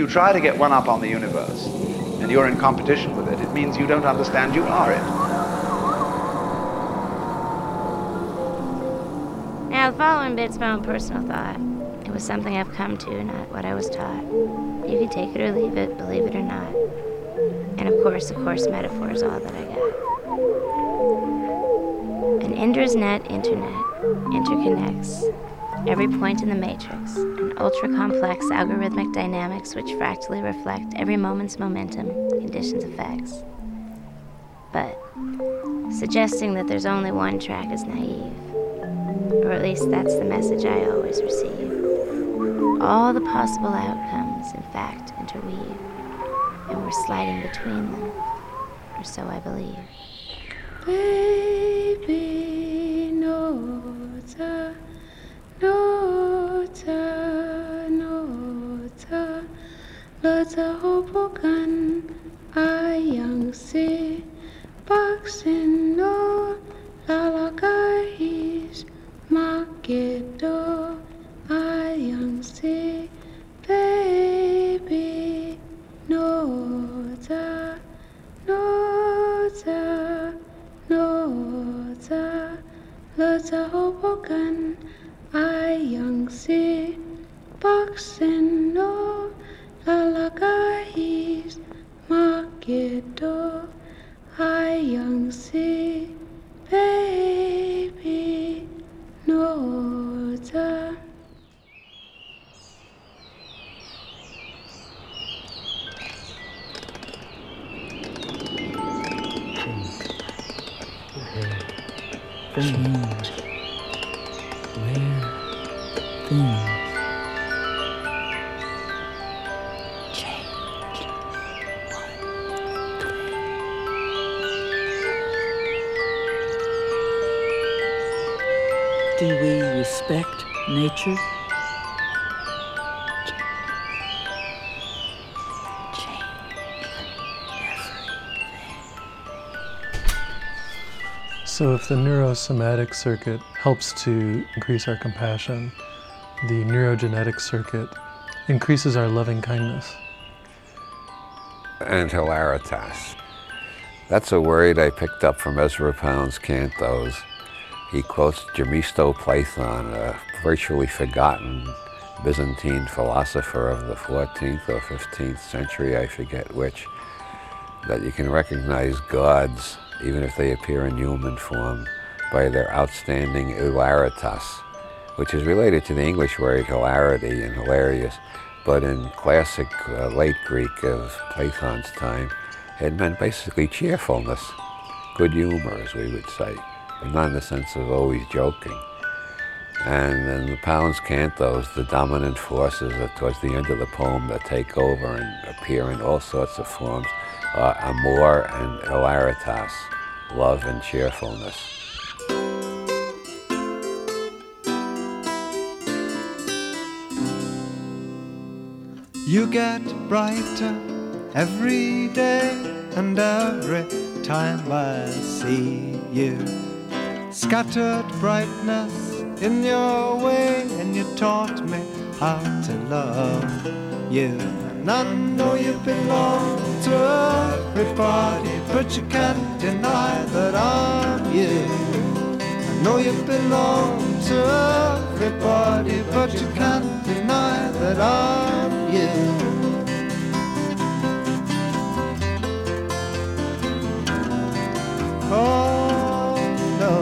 you try to get one up on the universe and you're in competition with it, it means you don't understand you are it. Now, the following bit's my own personal thought. It was something I've come to, not what I was taught. You can take it or leave it, believe it or not. And of course, the course metaphor is all that I got. An Indra's net internet interconnects every point in the matrix, an ultra complex algorithmic dynamics which fractally reflect every moment's momentum, conditions, effects. But suggesting that there's only one track is naive. Or at least that's the message I always receive. All the possible outcomes, in fact, interweave, and we're sliding between them, or so I believe. Baby, no, no, ta, no, ta, lo ta hobokan, ayang si, baksin no, lalakais, makido, ayang si, baby, no, ta, no, ta, no, ta, lo ta hobokan, ayang si, baksin no, neurosomatic circuit helps to increase our compassion, the neurogenetic circuit increases our loving kindness. and hilaritas. That's a word I picked up from Ezra Pound's cantos. He quotes Gemisto Plethon, a virtually forgotten Byzantine philosopher of the 14th or 15th century, I forget which, that you can recognize gods, even if they appear in human form, by their outstanding hilaritas, which is related to the English word hilarity and hilarious, but in classic uh, late Greek of Plethon's time, it meant basically cheerfulness, good humor, as we would say, but not in the sense of always joking. And in the Pound's cantos, the dominant forces are towards the end of the poem that take over and appear in all sorts of forms are amor and hilaritas, love and cheerfulness. You get brighter every day and every time I see you. Scattered brightness in your way, and you taught me how to love you. And I know you belong to everybody, but you can't deny that I'm you. I know you belong to everybody, but you can't deny that I'm. Oh no.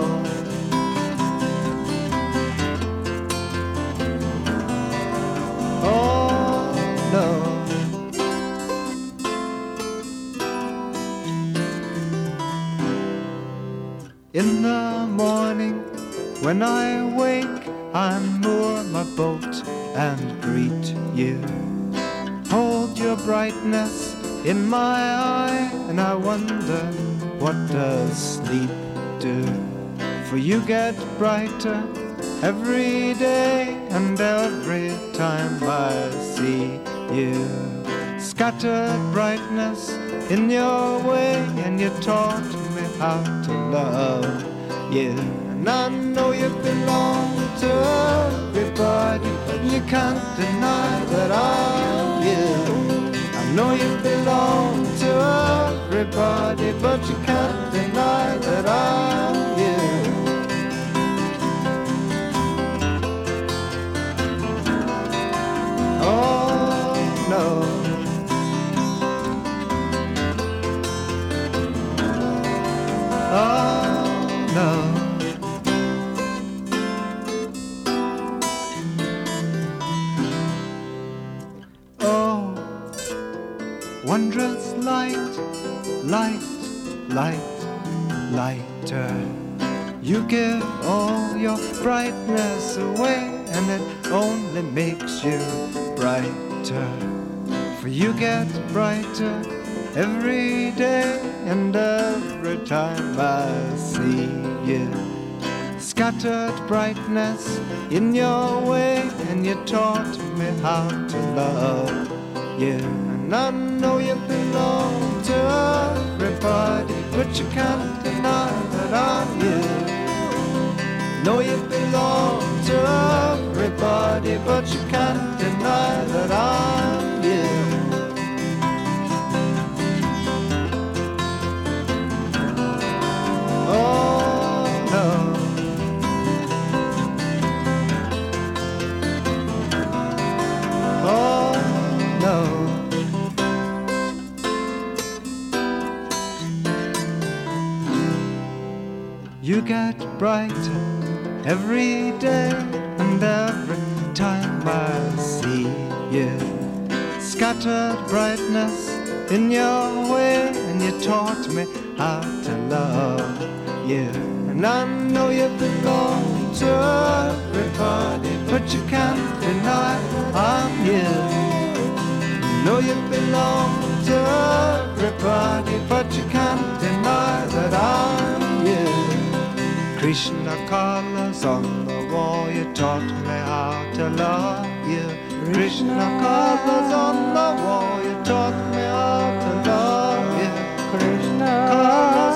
Oh no. In the morning, when I wake, I moor my boat and greet you. Your brightness in my eye, and I wonder what does sleep do? For you get brighter every day, and every time I see you. Scattered brightness in your way, and you taught me how to love you. And I know you belong to everybody, but you can't deny that I'm you. Know you belong to everybody, but you can't deny that I'm light, light, light, lighter. You give all your brightness away, and it only makes you brighter. For you get brighter every day, and every time I see you. Scattered brightness in your way, and you taught me how to love you. And I know you belong to everybody, but you can't deny that I'm you. Know you belong to everybody, but you can't deny that I'm you. Get brighter every day and every time I see you. Scattered brightness in your way, and you taught me how to love you. And I know you belong to everybody, but you can't deny I'm you. Know you belong to everybody, but you can't deny that I'm you. Krishna colors on the wall, you taught me how to love you. Krishna colors on the wall, you taught me how to love you. Krishna colors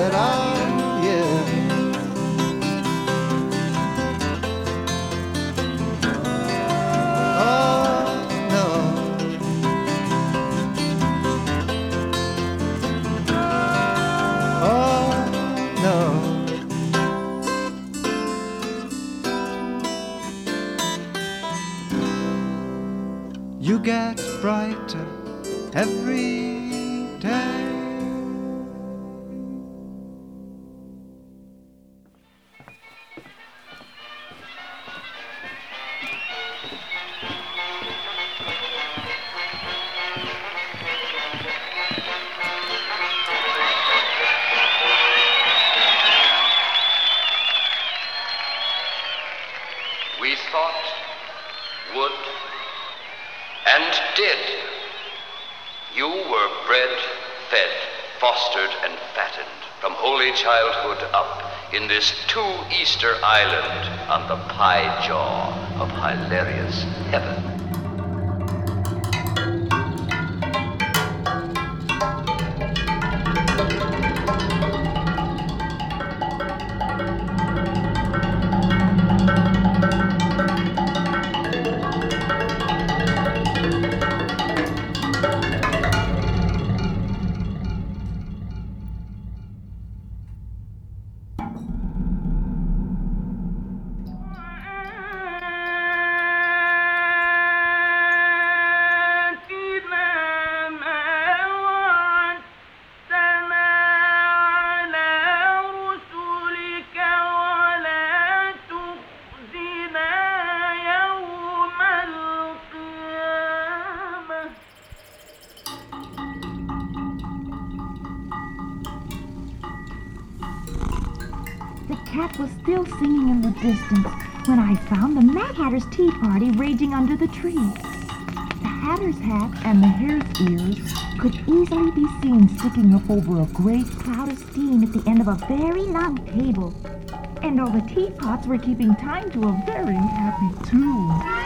that I'm Easter island on the pie jaw of hilarious heaven. Distance when I found the Mad Hatter's tea party raging under the tree. The Hatter's hat and the hare's ears could easily be seen sticking up over a great cloud of steam at the end of a very long table. And all the teapots were keeping time to a very happy tune.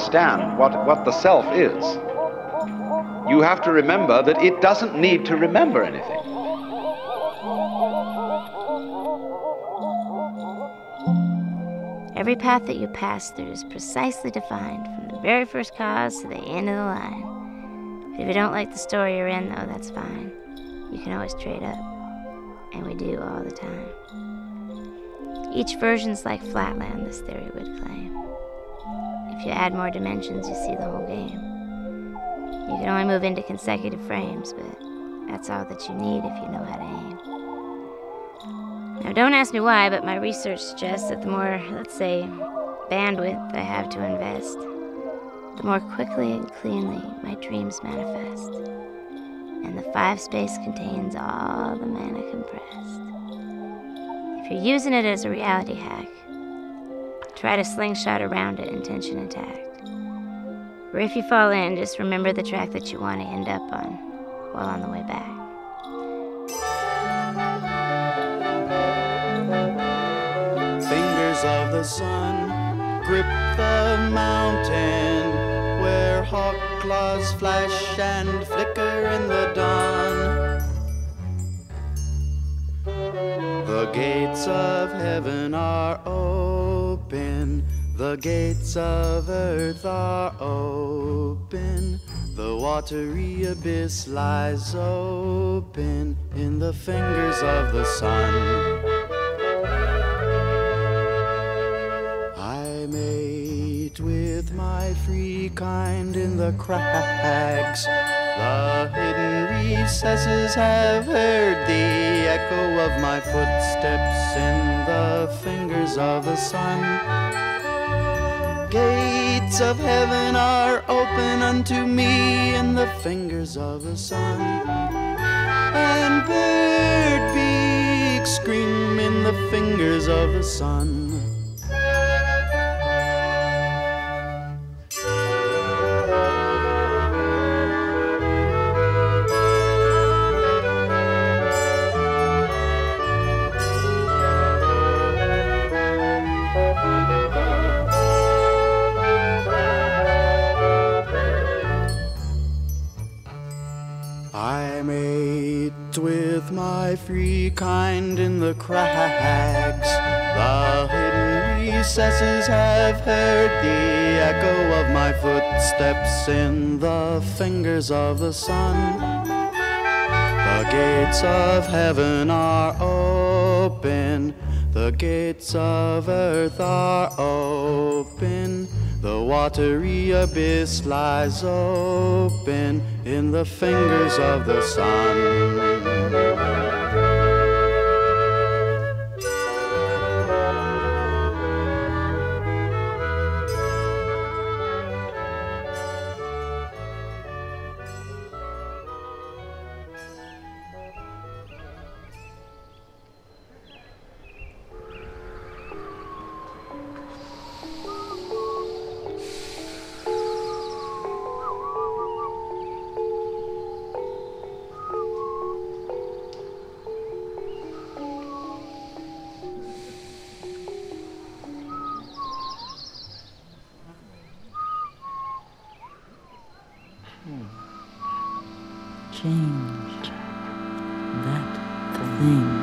Understand what, what the self is, you have to remember that it doesn't need to remember anything. Every path that you pass through is precisely defined from the very first cause to the end of the line. If you don't like the story you're in, though, that's fine. You can always trade up. And we do all the time. Each version's like Flatland, this theory would claim. If you add more dimensions, you see the whole game. You can only move into consecutive frames, but that's all that you need if you know how to aim. Now, don't ask me why, but my research suggests that the more, let's say, bandwidth I have to invest, the more quickly and cleanly my dreams manifest. And the five space contains all the mana compressed. If you're using it as a reality hack, try to slingshot around it intention intact. Or if you fall in, just remember the track that you want to end up on while on the way back. Fingers of the sun grip the mountain where hawk claws flash and flicker in the dawn. The gates of heaven are open, the gates of earth are open. The watery abyss lies open in the fingers of the sun. Free kind in the crags. The hidden recesses have heard the echo of my footsteps in the fingers of the sun gates of heaven are open unto me in the fingers of the sun. And bird beaks scream in the fingers of the sun. Crags. The hidden recesses have heard the echo of my footsteps in the fingers of the sun. The gates of heaven are open, the gates of earth are open. The watery abyss lies open in the fingers of the sun. Yeah.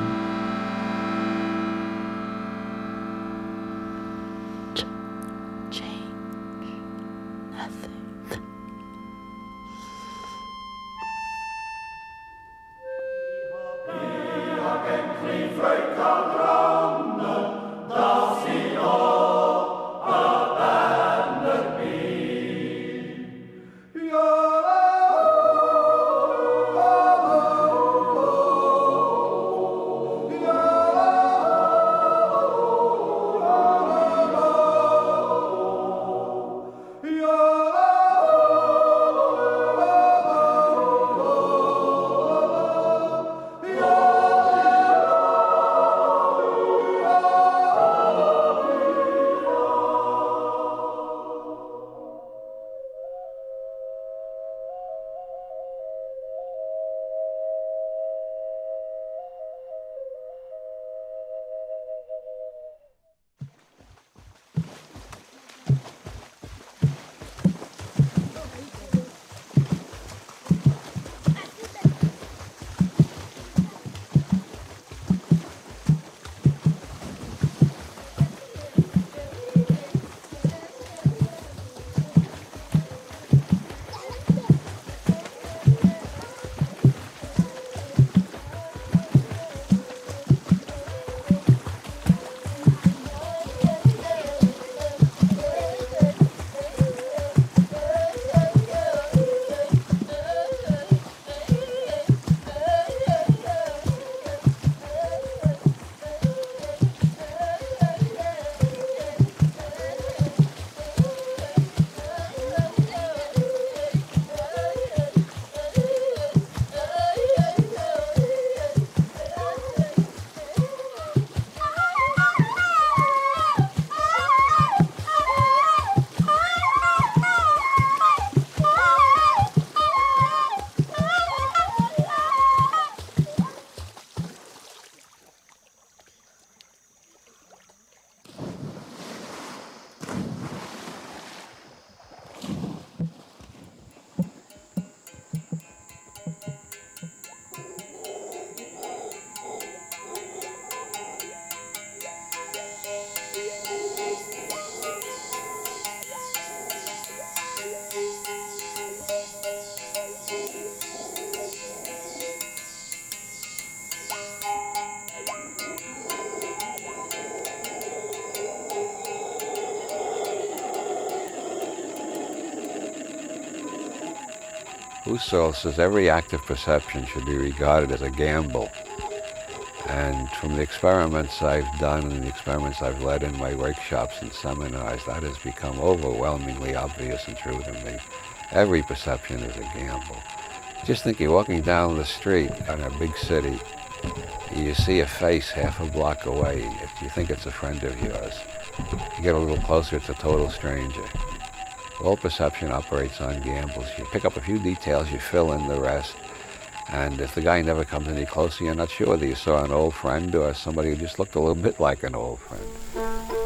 Husserl says every act of perception should be regarded as a gamble. And from the experiments I've done and the experiments I've led in my workshops and seminars, that has become overwhelmingly obvious and true to me. Every perception is a gamble. Just think you're walking down the street in a big city. You see a face half a block away. If you think it's a friend of yours, you get a little closer, it's a total stranger. All perception operates on gambles. You pick up a few details, you fill in the rest, and if the guy never comes any closer, you're not sure whether you saw an old friend or somebody who just looked a little bit like an old friend.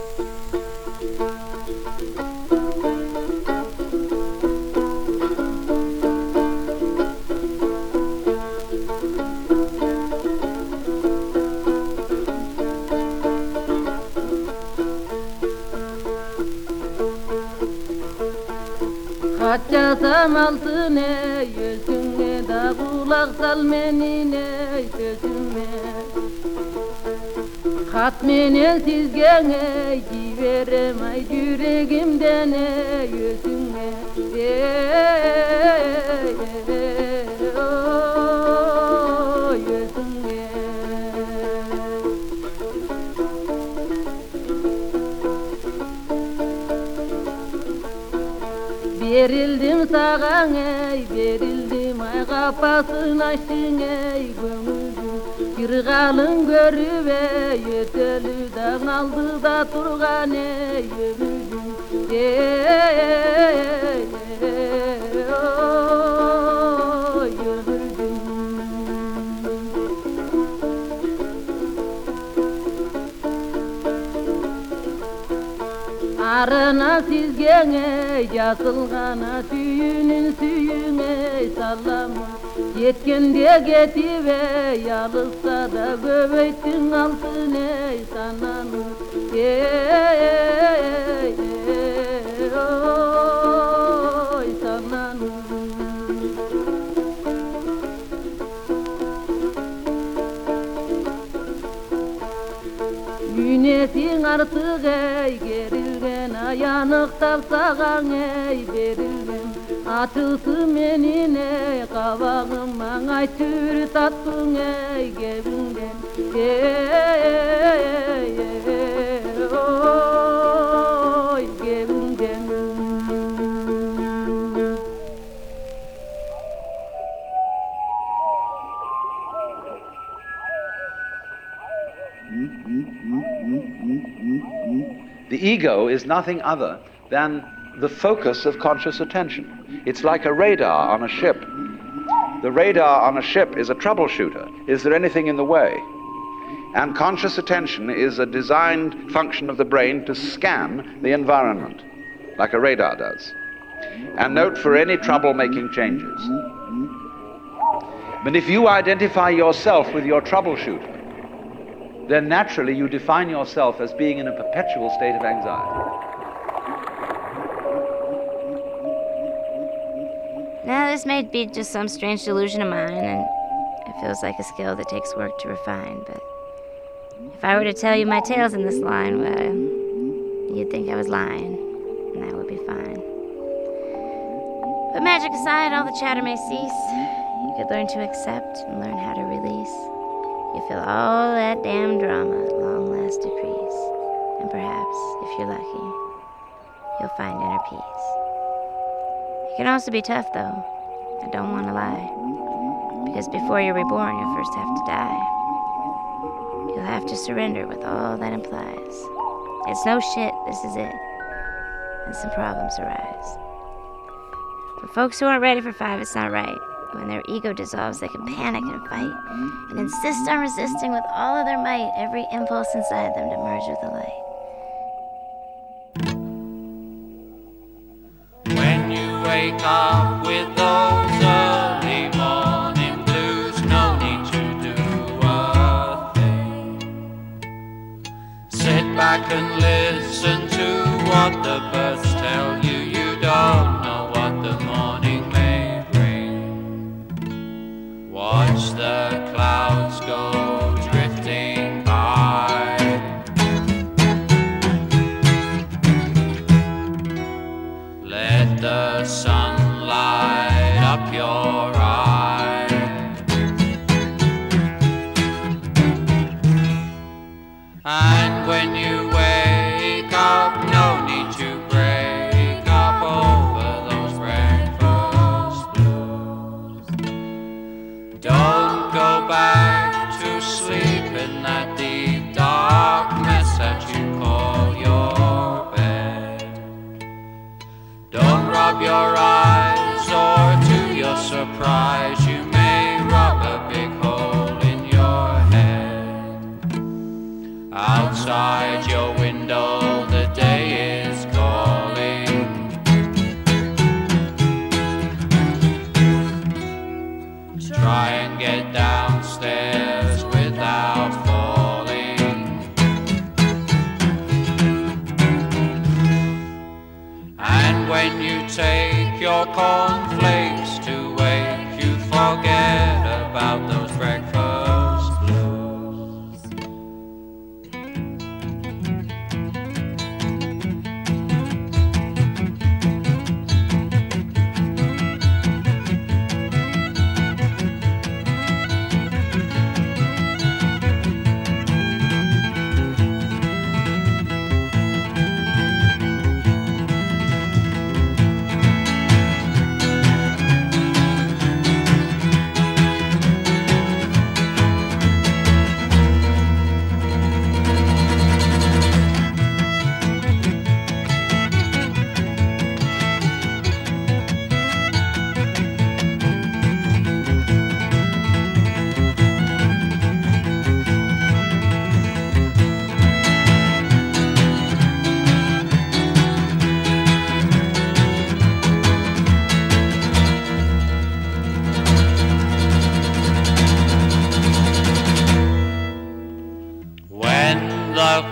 Aman altın ey yüzüne da kulak sal beni ey sözüme Katmenen sizgen ey giverem ay yüreğimden ey yüzüne ey, ey, ey, ey. Verildim sağa ey, verildim ay kapasın açtın ey gönlüm Bir kalın görüp ey, ertelüden aldı da turgan ey ömürüm Ey, ey, ey, ey. Narına sizgen ey Yakılgana tüyünün süyün ey Sallama. Yetken diye getir ey da göbeytin altın ey Sananı ey ey ey ey Oy Güneşin artık ey geri Dayanık talsağan ey berilmem Atısı menin ey kavağım Mağay tür tattın ey gebinden Ey ey ey ey oh. Ego is nothing other than the focus of conscious attention. It's like a radar on a ship. The radar on a ship is a troubleshooter. Is there anything in the way? And conscious attention is a designed function of the brain to scan the environment, like a radar does, and note for any trouble-making changes. But if you identify yourself with your troubleshooter, then naturally you define yourself as being in a perpetual state of anxiety. Now, this may be just some strange delusion of mine, and it feels like a skill that takes work to refine, but if I were to tell you my tales in this line, well, you'd think I was lying, and that would be fine. But magic aside, all the chatter may cease. You could learn to accept and learn how to release. All that damn drama long last decrease, and perhaps, if you're lucky, you'll find inner peace. It can also be tough, though. I don't want to lie. Because before you're reborn, you'll first have to die. You'll have to surrender with all that implies. It's no shit, this is it. And some problems arise. For folks who aren't ready for five, it's not right. When their ego dissolves, they can panic and fight and insist on resisting with all of their might every impulse inside them to merge with the light. When you wake up with those early morning blues, no need to do a thing. Sit back and listen to what the birds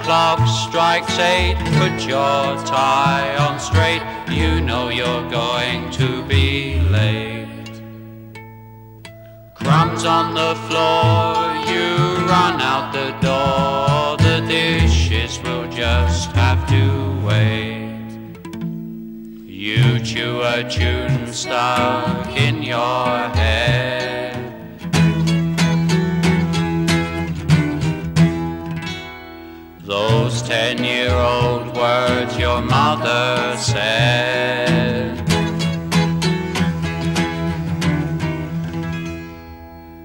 clock strikes eight, put your tie on straight. You know you're going to be late. Crumbs on the floor, you run out the door. The dishes will just have to wait. You chew a tune stuck in your head. Those ten year old words your mother said.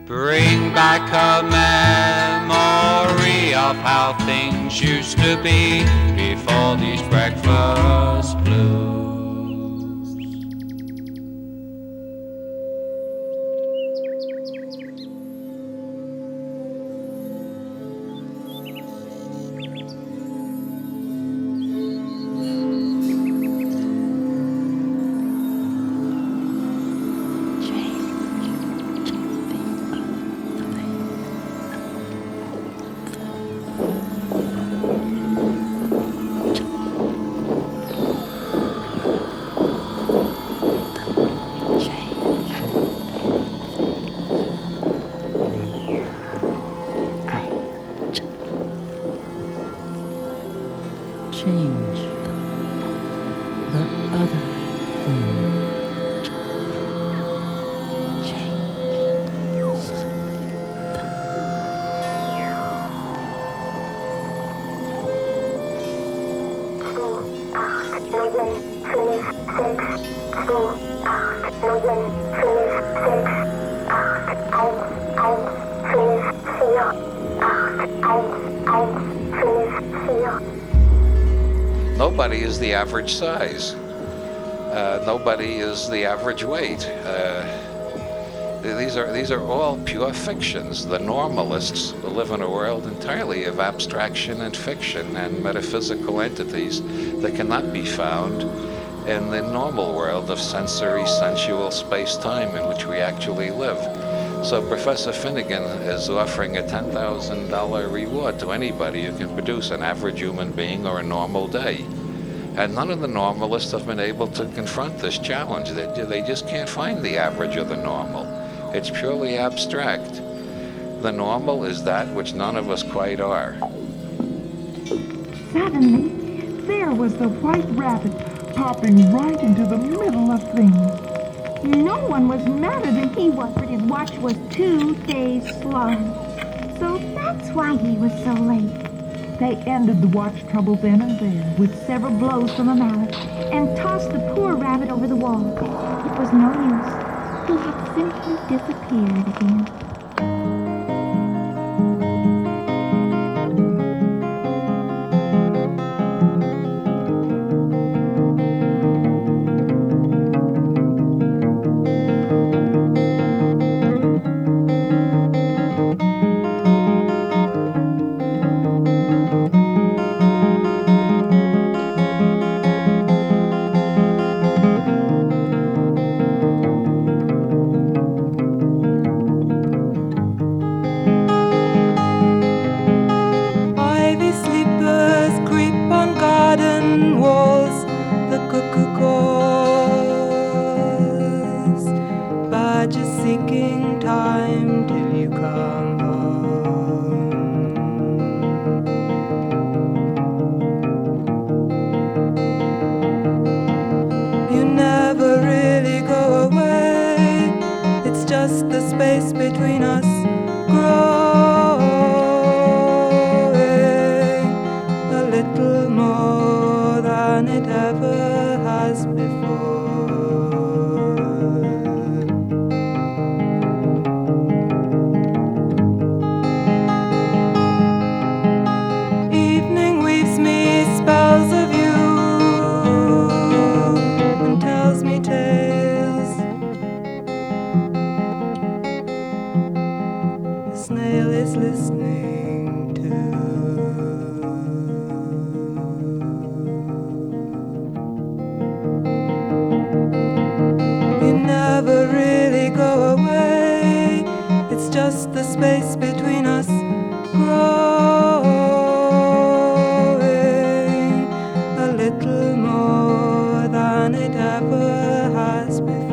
Bring back a memory of how things used to be before these breakfast blues. Nobody is the average size. Nobody is the average weight. Uh, these are these are all pure fictions. The normalists live in a world entirely of abstraction and fiction and metaphysical entities that cannot be found in the normal world of sensory, sensual space-time in which we actually live. So Professor Finnegan is offering a $10,000 reward to anybody who can produce an average human being or a normal day. And none of the normalists have been able to confront this challenge. They, they just can't find the average or the normal. It's purely abstract. The normal is that which none of us quite are. Suddenly, there was the white rabbit popping right into the middle of things. No one was madder than he was, but his watch was two days slow. So that's why he was so late. They ended the watch trouble then and there with several blows from a mallet and tossed the poor rabbit over the wall. It was no use. He had simply disappeared again. as the space between us growing a little more than it ever has before.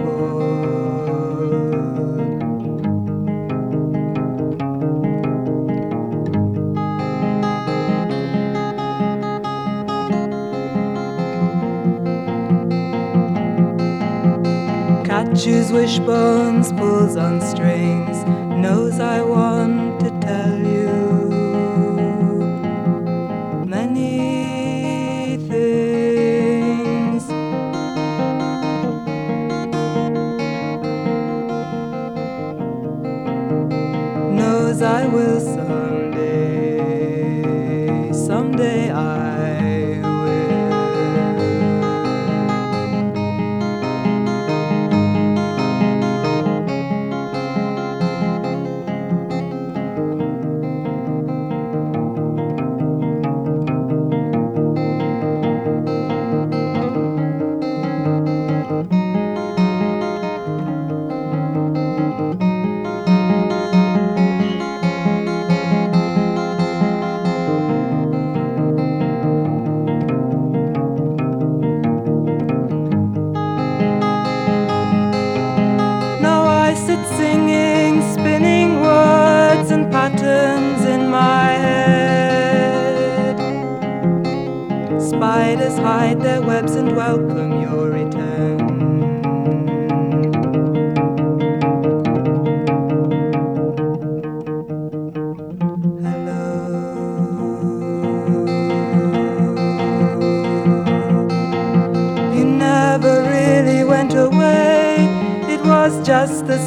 catches wishbones, pulls on strings knows I won.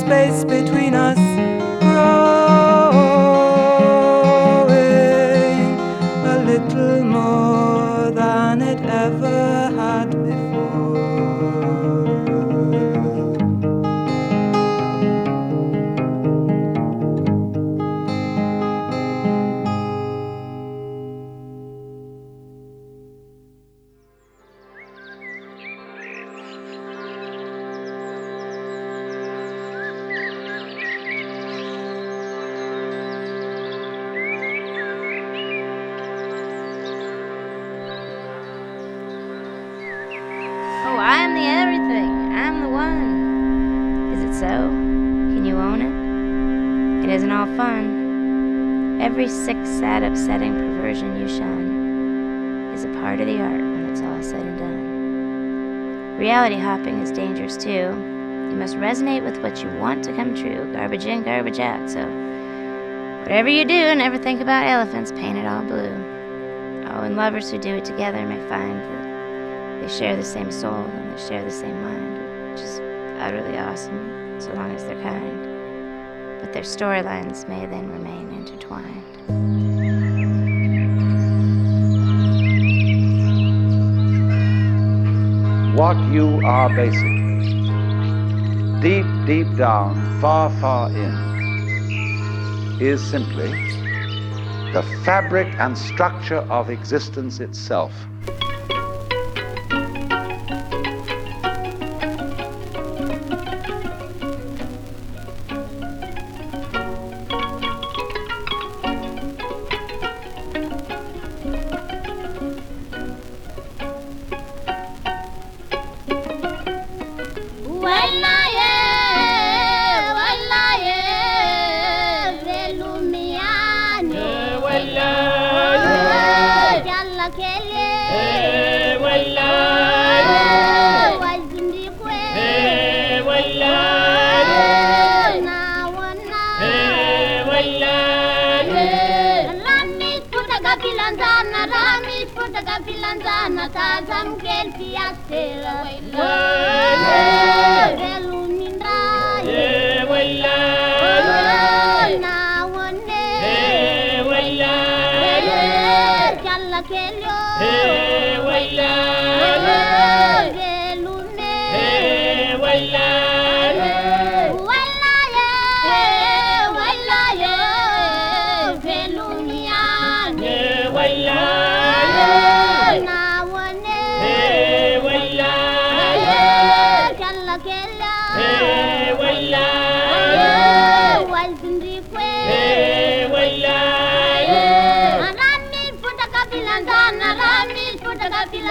space between resonate with what you want to come true. Garbage in, garbage out. So, whatever you do, never think about elephants. Paint it all blue. Oh, and lovers who do it together may find that they share the same soul and they share the same mind, which is utterly awesome, so long as they're kind. But their storylines may then remain intertwined. What you are basically, deep, deep down, far, far in, is simply the fabric and structure of existence itself.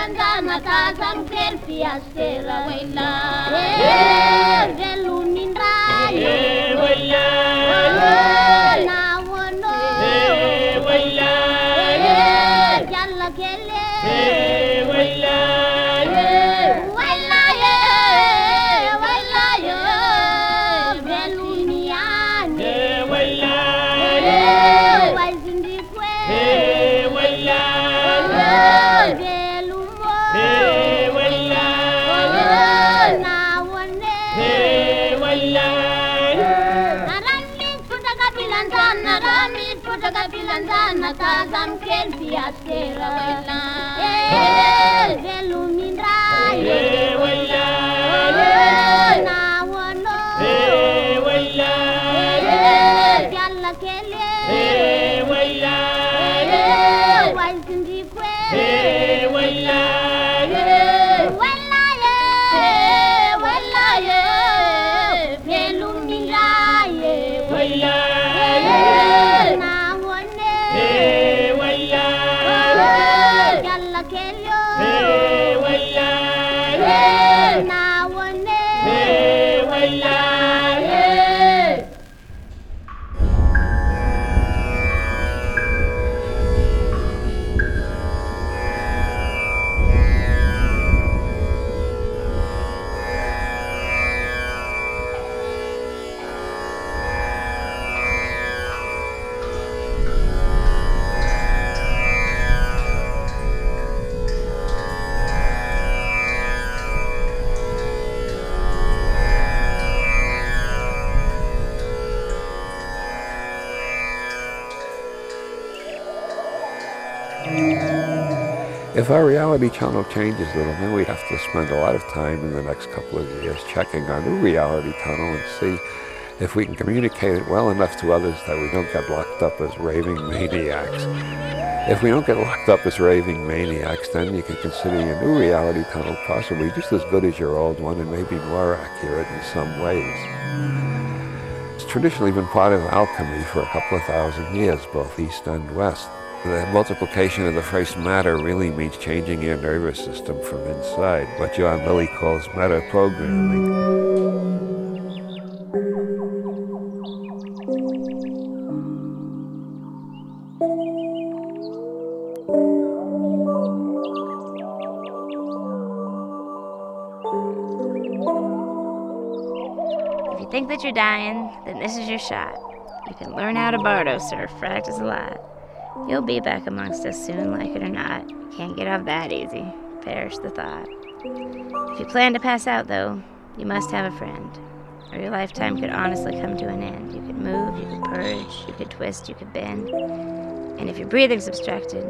ಗಂಗಾನ ಸಂಕೇರ್ತಿ ಅಷ್ಟೇರ ಬೈಲ ಗೆಲ್ಲು ನಿಂದ If our reality tunnel changes a little, then we have to spend a lot of time in the next couple of years checking our new reality tunnel and see if we can communicate it well enough to others that we don't get locked up as raving maniacs. If we don't get locked up as raving maniacs, then you can consider your new reality tunnel possibly just as good as your old one and maybe more accurate in some ways. It's traditionally been part of alchemy for a couple of thousand years, both east and west. The multiplication of the phrase matter really means changing your nervous system from inside, what John Lilly calls meta programming. If you think that you're dying, then this is your shot. You can learn how to bardo surf, practice a lot. You'll be back amongst us soon, like it or not. Can't get off that easy. Perish the thought. If you plan to pass out, though, you must have a friend, or your lifetime could honestly come to an end. You could move, you could purge, you could twist, you could bend. And if your breathing's obstructed,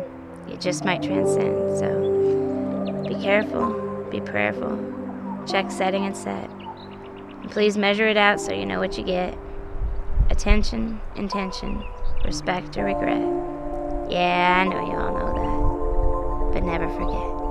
you just might transcend. So be careful, be prayerful, check setting and set. And please measure it out so you know what you get attention, intention, respect, or regret. Yeah, I know you all know that. But never forget.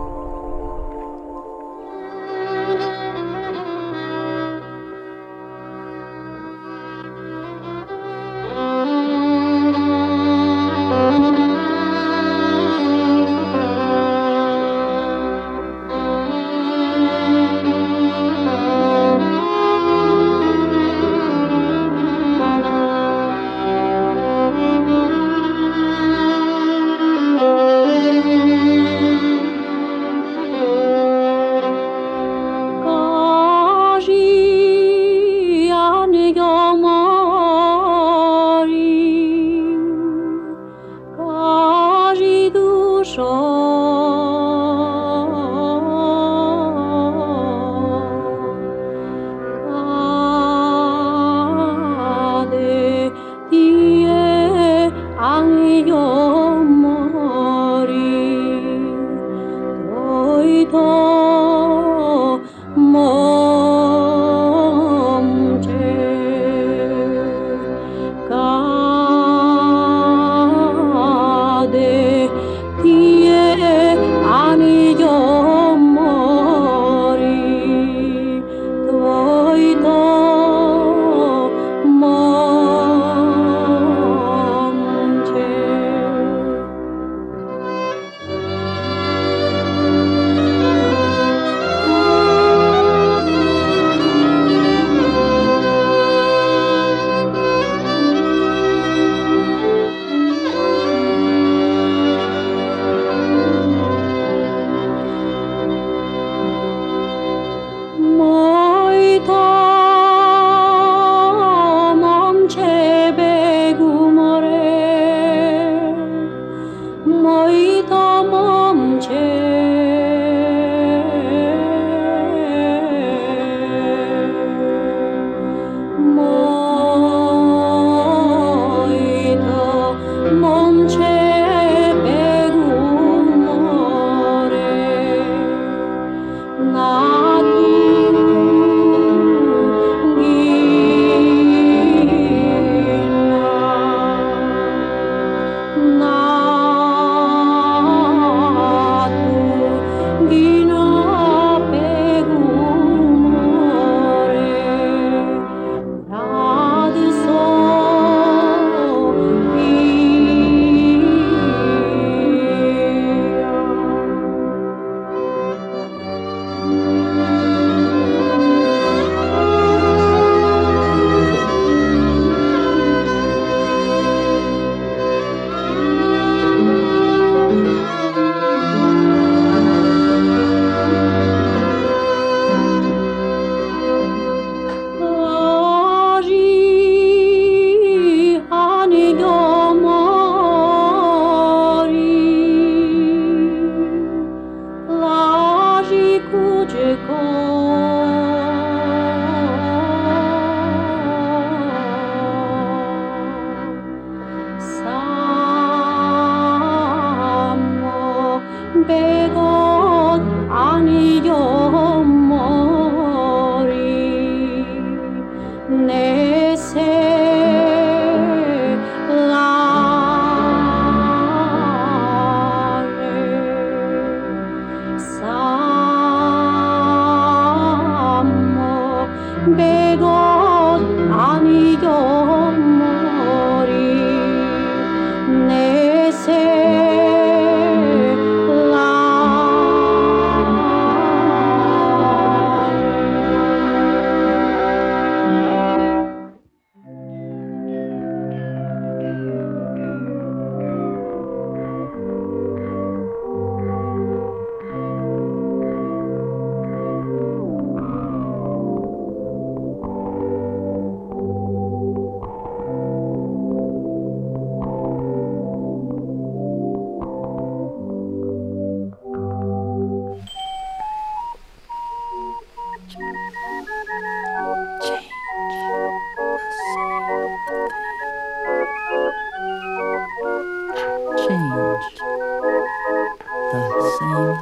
same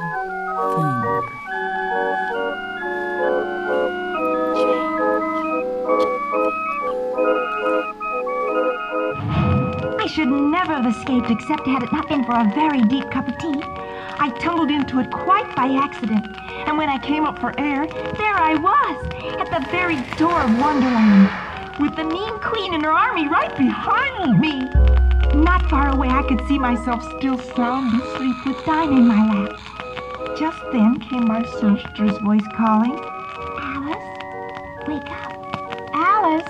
thing. I should never have escaped except had it not been for a very deep cup of tea. I tumbled into it quite by accident, and when I came up for air, there I was, at the very door of Wonderland, with the mean queen and her army right behind me. Not far away, I could see myself still sound asleep with Dinah in my lap. Just then came my sister's voice calling, Alice, wake up. Alice,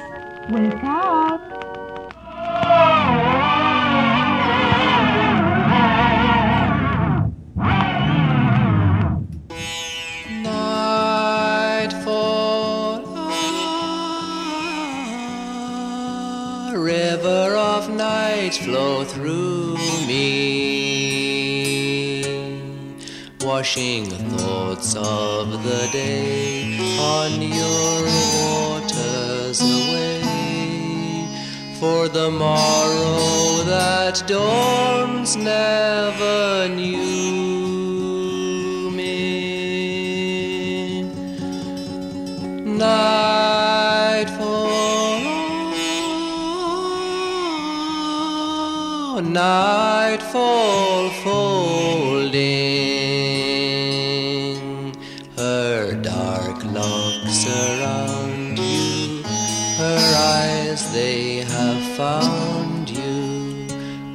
wake up. They have found you,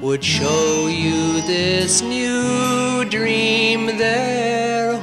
would show you this new dream. They're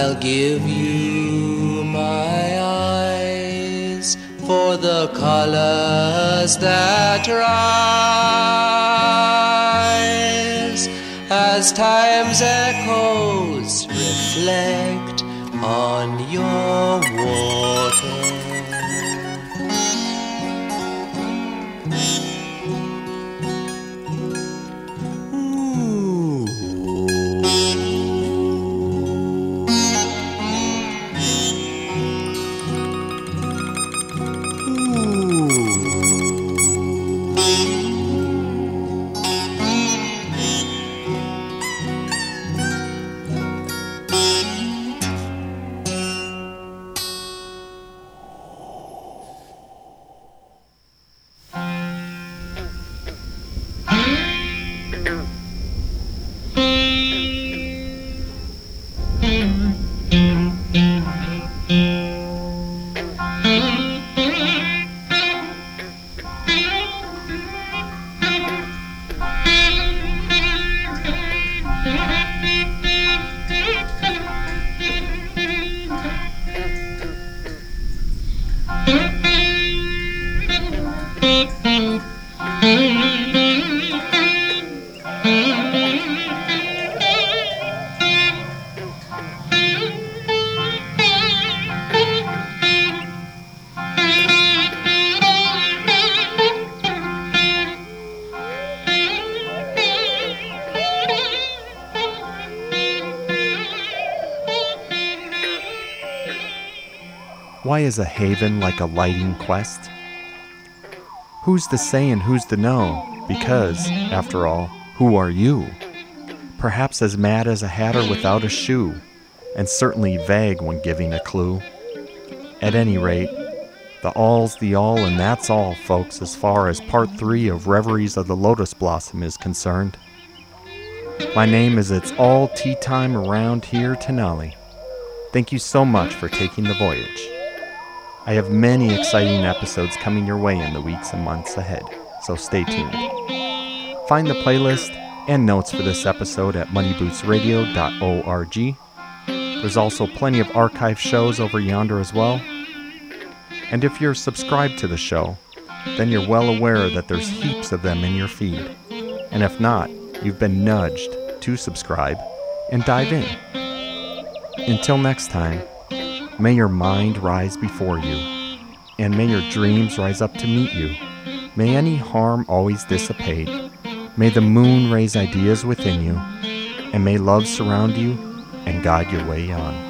I'll give you my eyes for the colors that rise as time's echoes reflect on your water. Why is a haven like a lighting quest? Who's the say and who's the know? Because, after all, who are you? Perhaps as mad as a hatter without a shoe, and certainly vague when giving a clue. At any rate, the all's the all, and that's all, folks, as far as part three of Reveries of the Lotus Blossom is concerned. My name is It's All Tea Time Around Here, Tenali. Thank you so much for taking the voyage. I have many exciting episodes coming your way in the weeks and months ahead, so stay tuned. Find the playlist and notes for this episode at moneybootsradio.org. There's also plenty of archive shows over yonder as well. And if you're subscribed to the show, then you're well aware that there's heaps of them in your feed. And if not, you've been nudged to subscribe and dive in. Until next time, may your mind rise before you, and may your dreams rise up to meet you. May any harm always dissipate. May the moon raise ideas within you, and may love surround you and guide your way on.